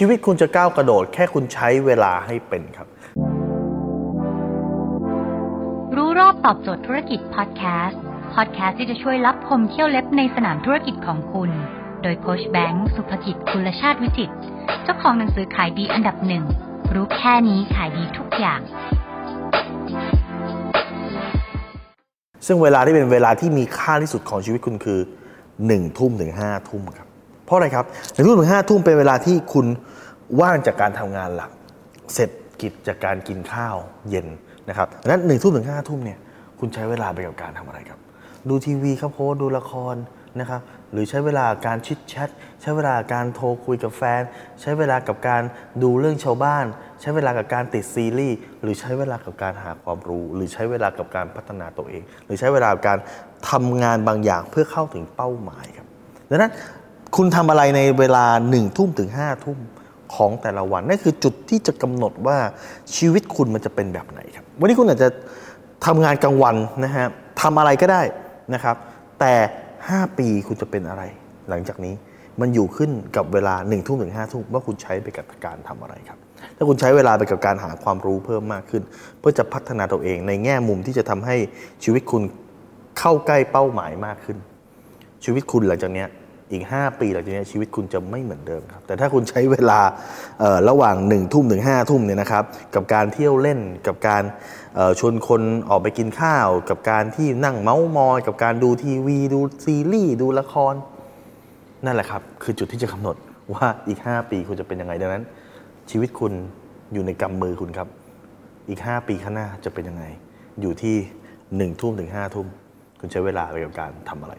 ชีวิตคุณจะก้าวกระโดด แค่คุณใช้เวลาให้เป็นครับ รู้รอบตอบโจทย์ธุรกิจพอดแคสต์พอดแคสต์ที่จะช่วยรับพมเที่ยวเล็บในสนามธุรกิจของคุณ โดยโคชแบงค์สุภกิจคุลชาติวิจิตรเจ้าของหนังสือขายดีอันดับหนึ่งรู้แค่นี้ขายดีทุกอย่าง ซึ่งเวลาที่เป็นเวลาที่มีค่าที่สุดของชีวิตคุณคือ1นึ่ทุ่มถึงห้าทุ่มครับ เพราะอะไรครับหนึ่งทุ่มถึงห้าทุ่มเป็นเวลาที่คุณว่างจากการทำงานหลัก เสร็จกิจจากการกินข้าวเย็นนะครับดังนั้นหนึ่งทุ่มถึงห้าทุ่มเนี่ยคุณใช้เวลาไปกับการทำอะไรครับ ดูทีวีครับโพสดูละครนะครับหรือใช้เวลาการชิดแชทใช้เวลาการโทรคุยกับแฟน ใช้เวลากับการดูเรื่องชาวบ้าน ใช้เวลากับการติดซีรีส์หรือใช้เวลากับการหาความรู้ หรือใช้เวลากับการพัฒนาตัวเอง หรือใช้เวลากับการทำงานบางอย่างเพื่อเข้าถึงเป้าหมายครับดังนั้น คุณทำอะไรในเวลาหนึ่งทุ่มถึงห้าทุ่มของแต่ละวันนั่นคือจุดที่จะกำหนดว่าชีวิตคุณมันจะเป็นแบบไหนครับ วันนี้คุณอาจจะทำงานกลางวันนะฮะทำอะไรก็ได้นะครับ แต่ 5 ปีคุณจะเป็นอะไร หลังจากนี้มันอยู่ขึ้นกับเวลา1นึ่ทุ่มถึงห้าทุ่มว่าคุณใช้ไปกับการทำอะไรครับ ถ้าคุณใช้เวลาไปกับการหาความรู้เพิ่มมากขึ้น เพื่อจะพัฒนาตัวเองในแง่มุมที่จะทำให้ชีวิตคุณเข้าใกล้เป้าหมายมากขึ้น ชีวิตคุณหลังจากนี้ อีก 5 ปีหลังจากนี้ชีวิตคุณจะไม่เหมือนเดิมครับ แต่ถ้าคุณใช้เวลาระหว่าง1นึ่ทุ่มถึงห้าทุ่มเนี่ยนะครับ กับการเที่ยวเล่นกับการชวนคนออกไปกินข้าว กับการที่นั่งเมาส์มอย กับการดูทีวี ดูซีรีส์ดูละคร นั่นแหละครับ คือจุดที่จะกำหนดว่าอีก 5 ปีคุณจะเป็นยังไงดังนั้น ชีวิตคุณอยู่ในกำมือคุณครับ อีก 5 ปีข้างหน้าจะเป็นยังไง อยู่ที่1ทุ่มถึง5ทุ่มคุณใช้เวลาไปกับการทำอะไร